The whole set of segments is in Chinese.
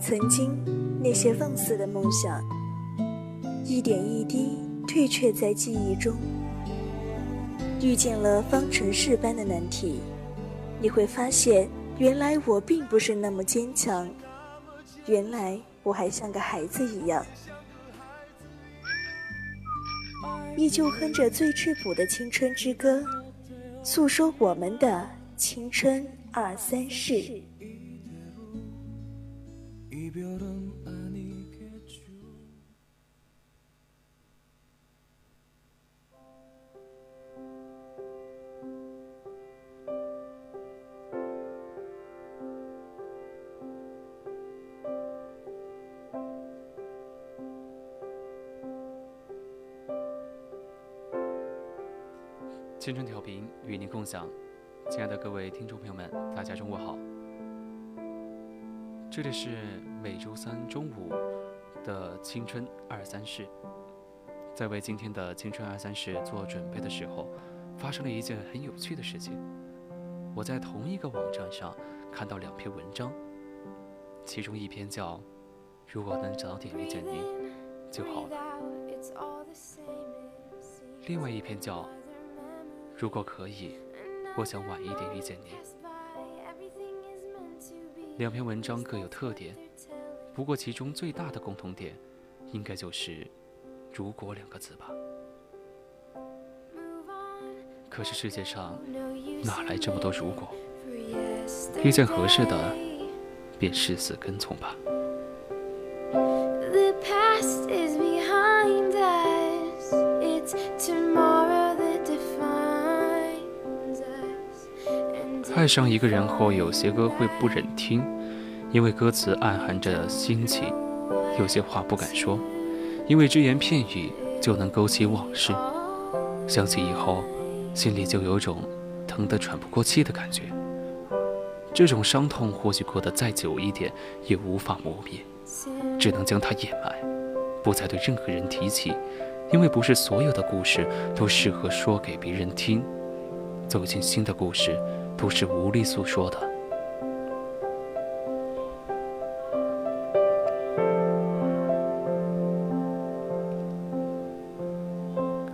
曾经那些放肆的梦想，一点一滴退却在记忆中。遇见了方程式般的难题，你会发现，原来我并不是那么坚强，原来我还像个孩子一样，依旧哼着最质朴的青春之歌，诉说我们的青春二三事。青春调频与您共享，亲爱的各位听众朋友们，大家中午好。这里是每周三中午的青春二三事。在为今天的青春二三事做准备的时候，发生了一件很有趣的事情。我在同一个网站上看到两篇文章，其中一篇叫《如果能早点遇见你就好了》，另外一篇叫。如果可以，我想晚一点遇见你。两篇文章各有特点，不过其中最大的共同点，应该就是“如果”两个字吧。可是世界上哪来这么多“如果”？遇见合适的，便誓死跟从吧。爱上一个人后，有些歌会不忍听，因为歌词暗含着心情；有些话不敢说，因为只言片语就能勾起往事。想起以后，心里就有种疼得喘不过气的感觉。这种伤痛或许过得再久一点，也无法磨灭，只能将它掩埋，不再对任何人提起，因为不是所有的故事都适合说给别人听。走进新的故事。都是无力诉说的，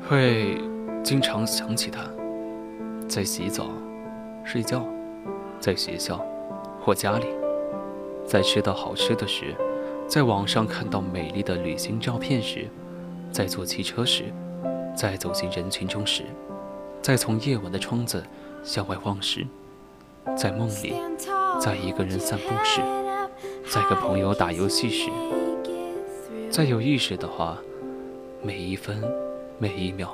会经常想起他，在洗澡、睡觉，在学校或家里，在吃到好吃的时，在网上看到美丽的旅行照片时，在坐汽车时，在走进人群中时，在从夜晚的窗子。向外望时，在梦里，在一个人散步时，在跟朋友打游戏时，再有意识的话，每一分每一秒，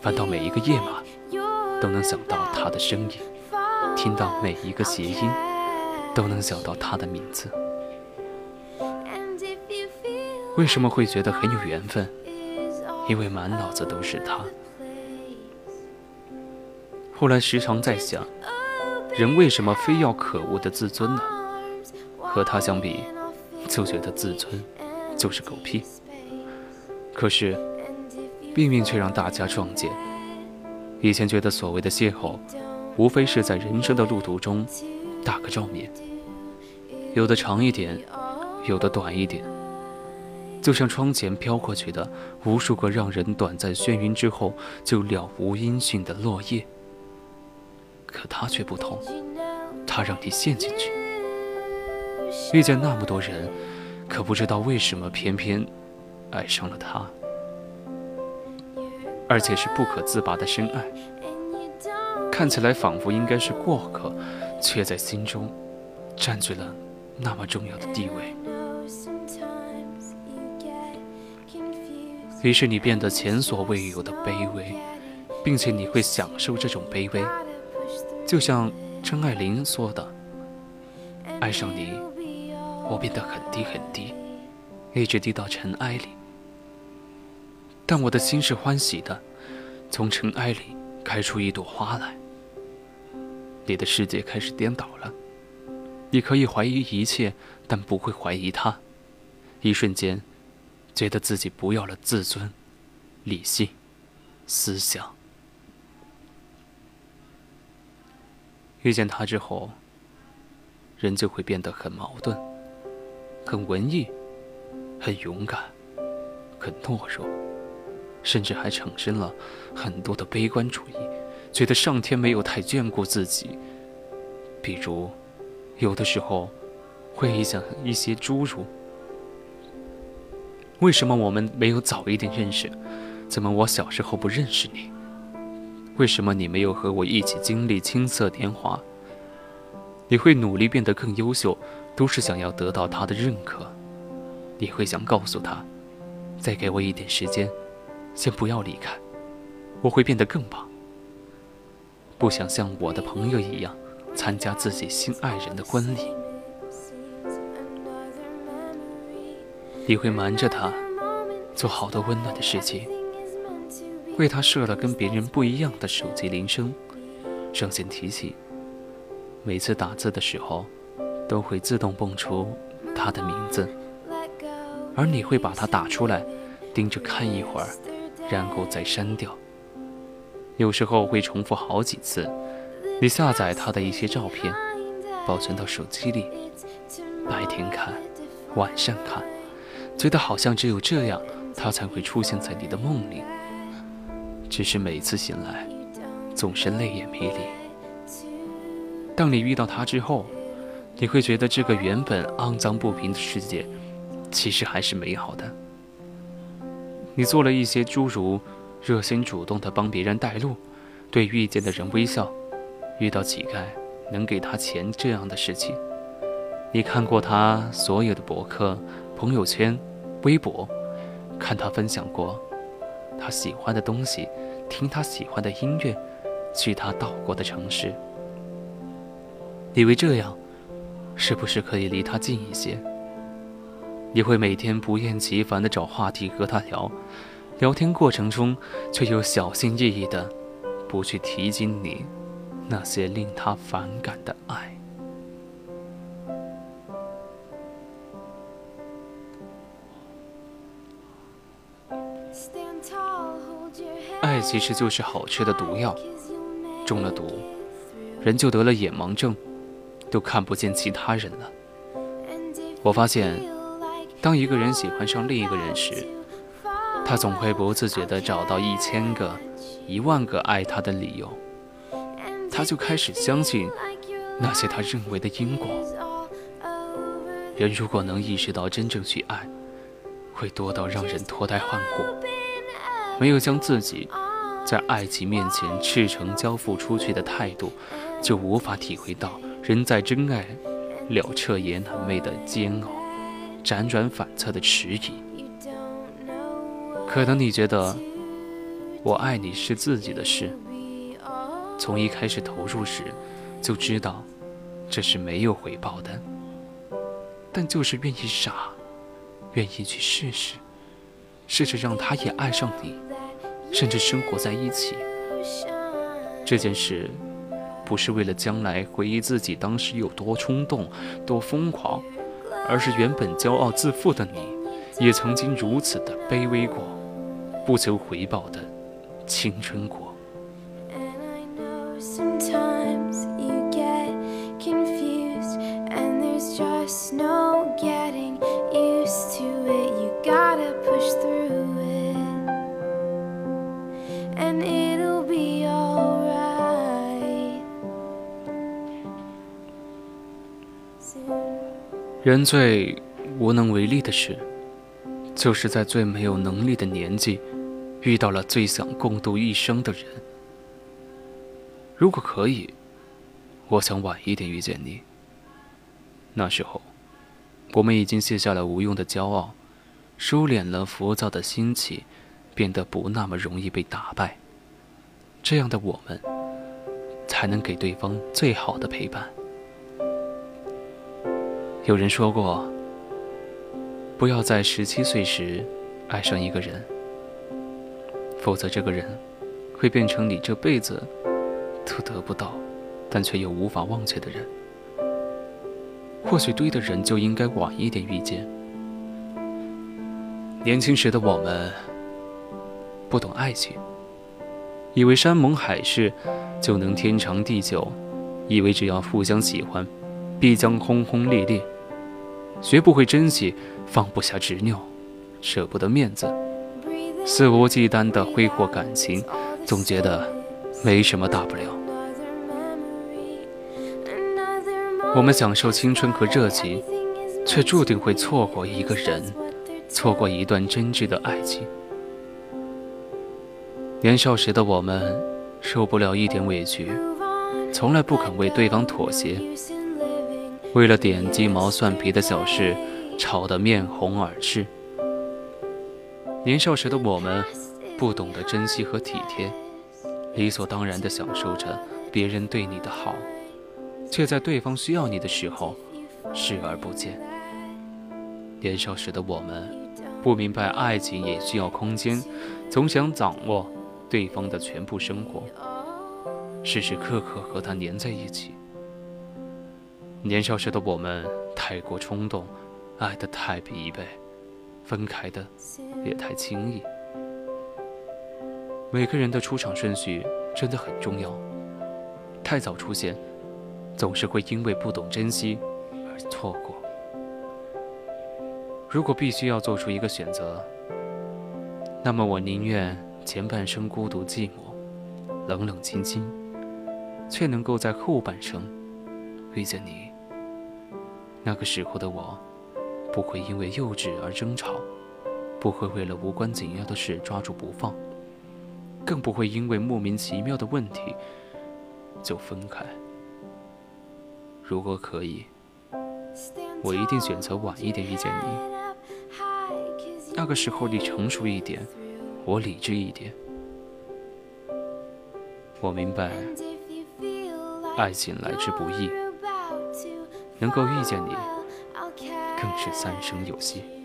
翻到每一个页码，都能想到他的声音，听到每一个谐音，都能想到他的名字。为什么会觉得很有缘分？因为满脑子都是他。后来时常在想，人为什么非要可恶的自尊呢？和他相比，就觉得自尊就是狗屁。可是命运却让大家撞见。以前觉得所谓的邂逅，无非是在人生的路途中打个照面，有的长一点，有的短一点，就像窗前飘过去的无数个让人短暂眩晕之后就了无音讯的落叶。可他却不同，他让你陷进去，遇见那么多人，可不知道为什么偏偏爱上了他，而且是不可自拔的深爱，看起来仿佛应该是过客，却在心中占据了那么重要的地位。于是你变得前所未有的卑微，并且你会享受这种卑微。就像张爱玲说的：“爱上你，我变得很低很低，一直低到尘埃里。但我的心是欢喜的，从尘埃里开出一朵花来。你的世界开始颠倒了，你可以怀疑一切，但不会怀疑他。一瞬间，觉得自己不要了自尊、理性、思想。”遇见他之后，人就会变得很矛盾，很文艺，很勇敢，很懦弱，甚至还产生了很多的悲观主义，觉得上天没有太眷顾自己。比如，有的时候会想一些诸如：为什么我们没有早一点认识？怎么我小时候不认识你？为什么你没有和我一起经历青涩年华？你会努力变得更优秀，都是想要得到他的认可。你会想告诉他，再给我一点时间，先不要离开，我会变得更棒。不想像我的朋友一样参加自己心爱人的婚礼。你会瞒着他，做好多温暖的事情，为他设了跟别人不一样的手机铃声，上线提醒。每次打字的时候，都会自动蹦出他的名字，而你会把它打出来，盯着看一会儿，然后再删掉。有时候会重复好几次。你下载他的一些照片，保存到手机里，白天看，晚上看，觉得好像只有这样，他才会出现在你的梦里。只是每次醒来，总是泪眼迷离。当你遇到他之后，你会觉得这个原本肮脏不平的世界，其实还是美好的。你做了一些诸如热心主动的帮别人带路，对遇见的人微笑，遇到乞丐能给他钱这样的事情。你看过他所有的博客、朋友圈、微博，看他分享过他喜欢的东西，听他喜欢的音乐，去他到过的城市。以为这样，是不是可以离他近一些？你会每天不厌其烦地找话题和他聊，聊天过程中却又小心翼翼地不去提及你那些令他反感的爱。爱其实就是好吃的毒药，中了毒，人就得了眼盲症。都看不见其他人了。我发现，当一个人喜欢上另一个人时，他总会不自觉地找到一千个、一万个爱他的理由。他就开始相信那些他认为的因果。人如果能意识到真正去爱，会多到让人脱胎换骨。没有将自己在爱情面前赤诚交付出去的态度，就无法体会到。人在真爱了彻也难寐的煎熬，辗转反侧的迟疑。可能你觉得我爱你是自己的事，从一开始投入时就知道这是没有回报的，但就是愿意傻，愿意去试试，试着让他也爱上你，甚至生活在一起。这件事。不是为了将来回忆自己当时有多冲动、多疯狂，而是原本骄傲自负的你，也曾经如此的卑微过，不求回报的青春过。人最无能为力的事，就是在最没有能力的年纪，遇到了最想共度一生的人。如果可以，我想晚一点遇见你。那时候，我们已经卸下了无用的骄傲，收敛了浮躁的心情，变得不那么容易被打败。这样的我们，才能给对方最好的陪伴。有人说过，不要在十七岁时爱上一个人，否则这个人会变成你这辈子都得不到，但却又无法忘却的人。或许对的人就应该晚一点遇见。年轻时的我们不懂爱情，以为山盟海誓就能天长地久，以为只要互相喜欢，必将轰轰烈烈。学不会珍惜，放不下执拗，舍不得面子，肆无忌惮地挥霍感情，总觉得没什么大不了。我们享受青春和热情，却注定会错过一个人，错过一段真挚的爱情。年少时的我们，受不了一点委屈，从来不肯为对方妥协。为了点鸡毛蒜皮的小事，吵得面红耳赤。年少时的我们，不懂得珍惜和体贴，理所当然地享受着别人对你的好，却在对方需要你的时候视而不见。年少时的我们，不明白爱情也需要空间，总想掌握对方的全部生活，时时刻刻和他黏在一起。年少时的我们太过冲动，爱得太疲惫，分开的也太轻易。每个人的出场顺序真的很重要，太早出现，总是会因为不懂珍惜而错过。如果必须要做出一个选择，那么我宁愿前半生孤独寂寞、冷冷清清，却能够在后半生遇见你。那个时候的我，不会因为幼稚而争吵，不会为了无关紧要的事抓住不放，更不会因为莫名其妙的问题就分开。如果可以，我一定选择晚一点遇见你。那个时候你成熟一点，我理智一点。我明白，爱情来之不易。能够遇见你，更是三生有幸。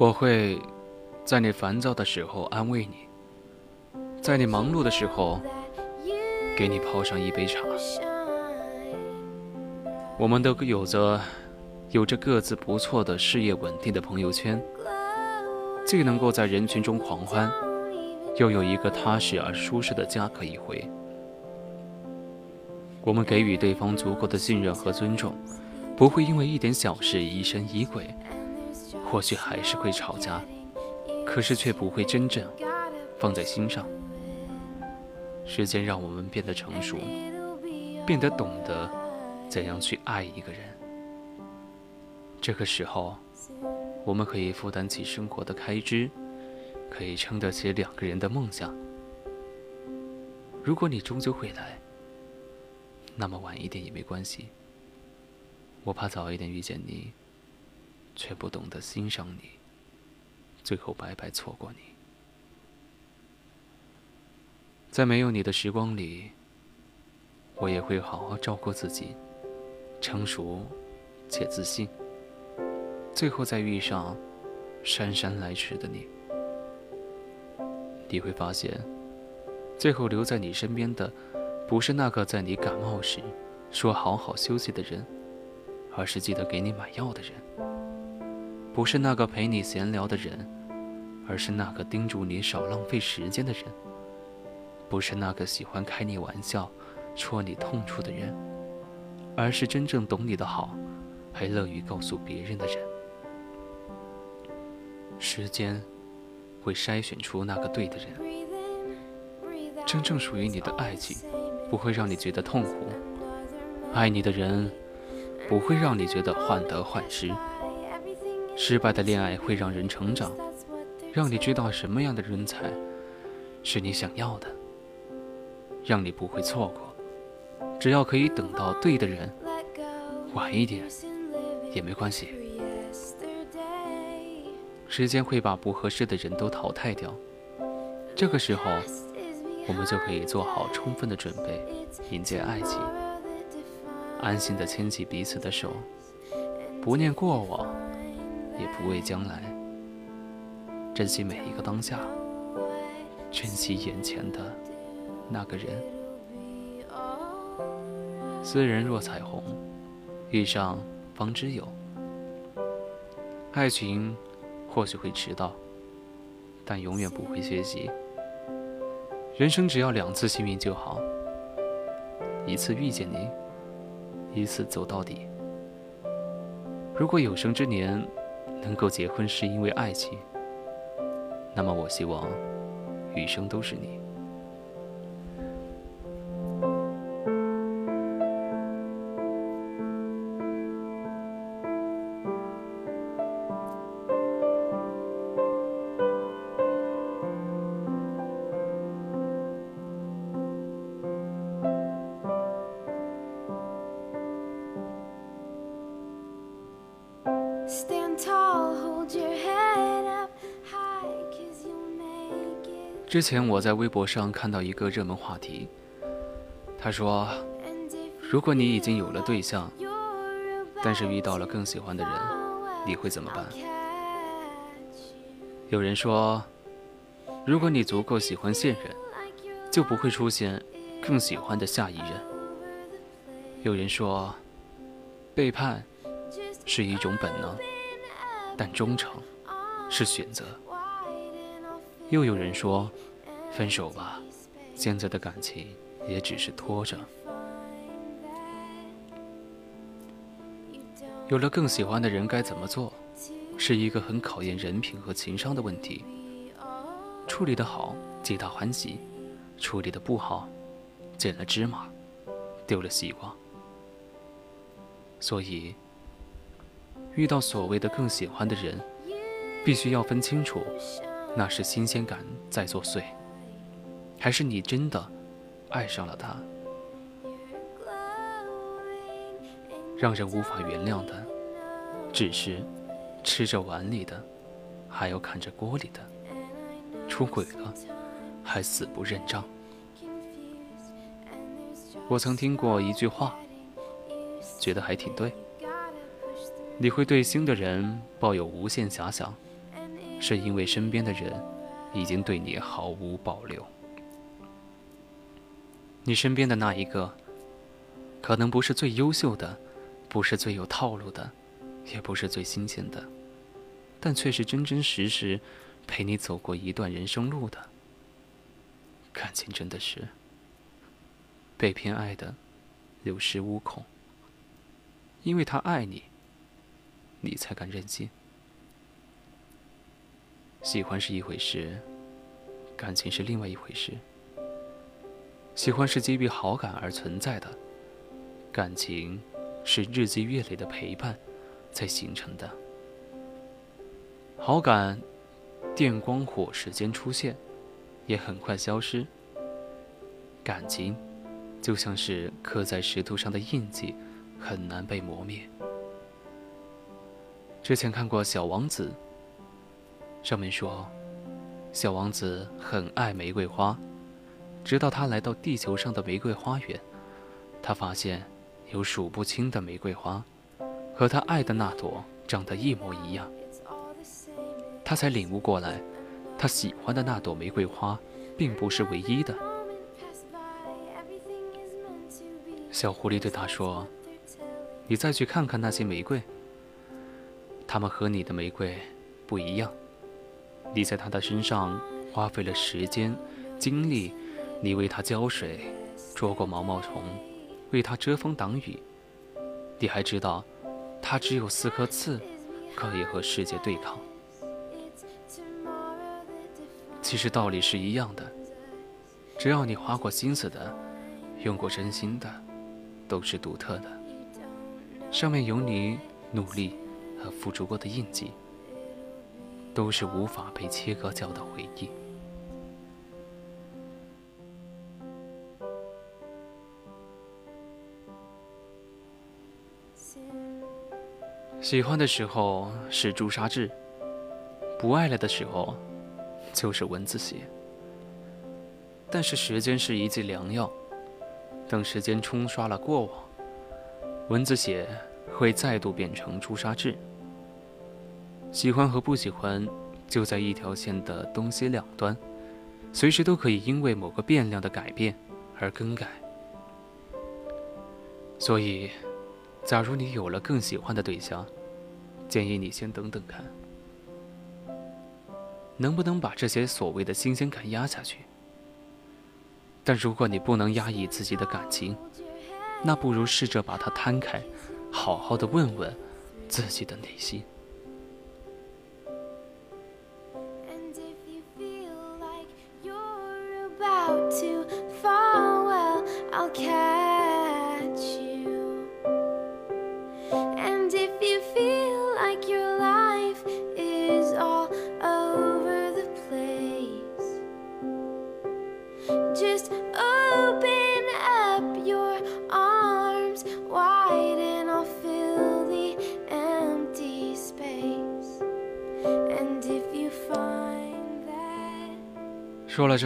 我会在你烦躁的时候安慰你，在你忙碌的时候给你泡上一杯茶。我们都有着有着各自不错的事业稳定的朋友圈，既能够在人群中狂欢，又有一个踏实而舒适的家可以回。我们给予对方足够的信任和尊重，不会因为一点小事疑神疑鬼。或许还是会吵架，可是却不会真正放在心上。时间让我们变得成熟，变得懂得怎样去爱一个人。这个时候，我们可以负担起生活的开支，可以撑得起两个人的梦想。如果你终究会来，那么晚一点也没关系。我怕早一点遇见你。却不懂得欣赏你，最后白白错过你。在没有你的时光里，我也会好好照顾自己，成熟且自信。最后再遇上姗姗来迟的你，你会发现，最后留在你身边的，不是那个在你感冒时说好好休息的人，而是记得给你买药的人。不是那个陪你闲聊的人，而是那个叮嘱你少浪费时间的人；不是那个喜欢开你玩笑、戳你痛处的人，而是真正懂你的好，还乐于告诉别人的人。时间会筛选出那个对的人，真正属于你的爱情不会让你觉得痛苦，爱你的人不会让你觉得患得患失。失败的恋爱会让人成长，让你知道什么样的人才是你想要的，让你不会错过。只要可以等到对的人，晚一点也没关系。时间会把不合适的人都淘汰掉，这个时候我们就可以做好充分的准备，迎接爱情，安心的牵起彼此的手，不念过往，也不畏将来，珍惜每一个当下，珍惜眼前的那个人。斯人若彩虹，遇上方知有。爱情或许会迟到，但永远不会缺席。人生只要两次幸运就好，一次遇见你，一次走到底。如果有生之年能够结婚是因为爱情，那么我希望余生都是你。之前我在微博上看到一个热门话题，他说：“如果你已经有了对象，但是遇到了更喜欢的人，你会怎么办？”有人说：“如果你足够喜欢现任，就不会出现更喜欢的下一任。”有人说：“背叛是一种本能，但忠诚是选择。”又有人说：“分手吧，现在的感情也只是拖着。有了更喜欢的人该怎么做，是一个很考验人品和情商的问题。处理的好，皆大欢喜；处理的不好，捡了芝麻，丢了西瓜。所以，遇到所谓的更喜欢的人，必须要分清楚。”那是新鲜感在作祟，还是你真的爱上了他？让人无法原谅的，只是吃着碗里的，还要看着锅里的；出轨了，还死不认账。我曾听过一句话，觉得还挺对：你会对新的人抱有无限遐想。是因为身边的人已经对你毫无保留。你身边的那一个，可能不是最优秀的，不是最有套路的，也不是最新鲜的，但却是真真实实陪你走过一段人生路的。感情真的是被偏爱的有恃无恐，因为他爱你，你才敢任性。喜欢是一回事，感情是另外一回事。喜欢是基于好感而存在的，感情是日积月累的陪伴才形成的。好感，电光火石间出现，也很快消失。感情，就像是刻在石头上的印记，很难被磨灭。之前看过《小王子》。上面说，小王子很爱玫瑰花，直到他来到地球上的玫瑰花园，他发现有数不清的玫瑰花，和他爱的那朵长得一模一样。他才领悟过来，他喜欢的那朵玫瑰花，并不是唯一的。小狐狸对他说：“你再去看看那些玫瑰，它们和你的玫瑰不一样。”你在它的身上花费了时间、精力，你为它浇水，捉过毛毛虫，为它遮风挡雨。你还知道，它只有四颗刺，可以和世界对抗。其实道理是一样的，只要你花过心思的，用过真心的，都是独特的，上面有你努力和付出过的印记。都是无法被切割掉的回忆。喜欢的时候是朱砂痣，不爱了的时候就是蚊子血。但是时间是一剂良药，等时间冲刷了过往，蚊子血会再度变成朱砂痣。喜欢和不喜欢，就在一条线的东西两端，随时都可以因为某个变量的改变而更改。所以，假如你有了更喜欢的对象，建议你先等等看，能不能把这些所谓的新鲜感压下去。但如果你不能压抑自己的感情，那不如试着把它摊开，好好的问问自己的内心。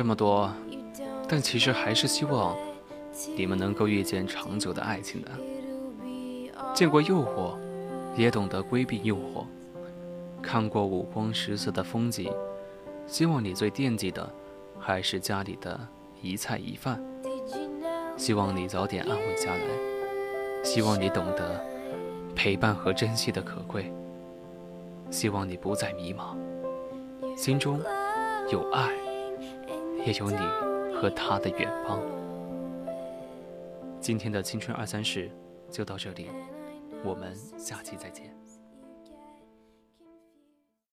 这么多，但其实还是希望你们能够遇见长久的爱情的。见过诱惑，也懂得规避诱惑；看过五光十色的风景，希望你最惦记的还是家里的一菜一饭。希望你早点安稳下来，希望你懂得陪伴和珍惜的可贵，希望你不再迷茫，心中有爱。也有你和他的远方。今天的青春二三事就到这里，我们下期再见。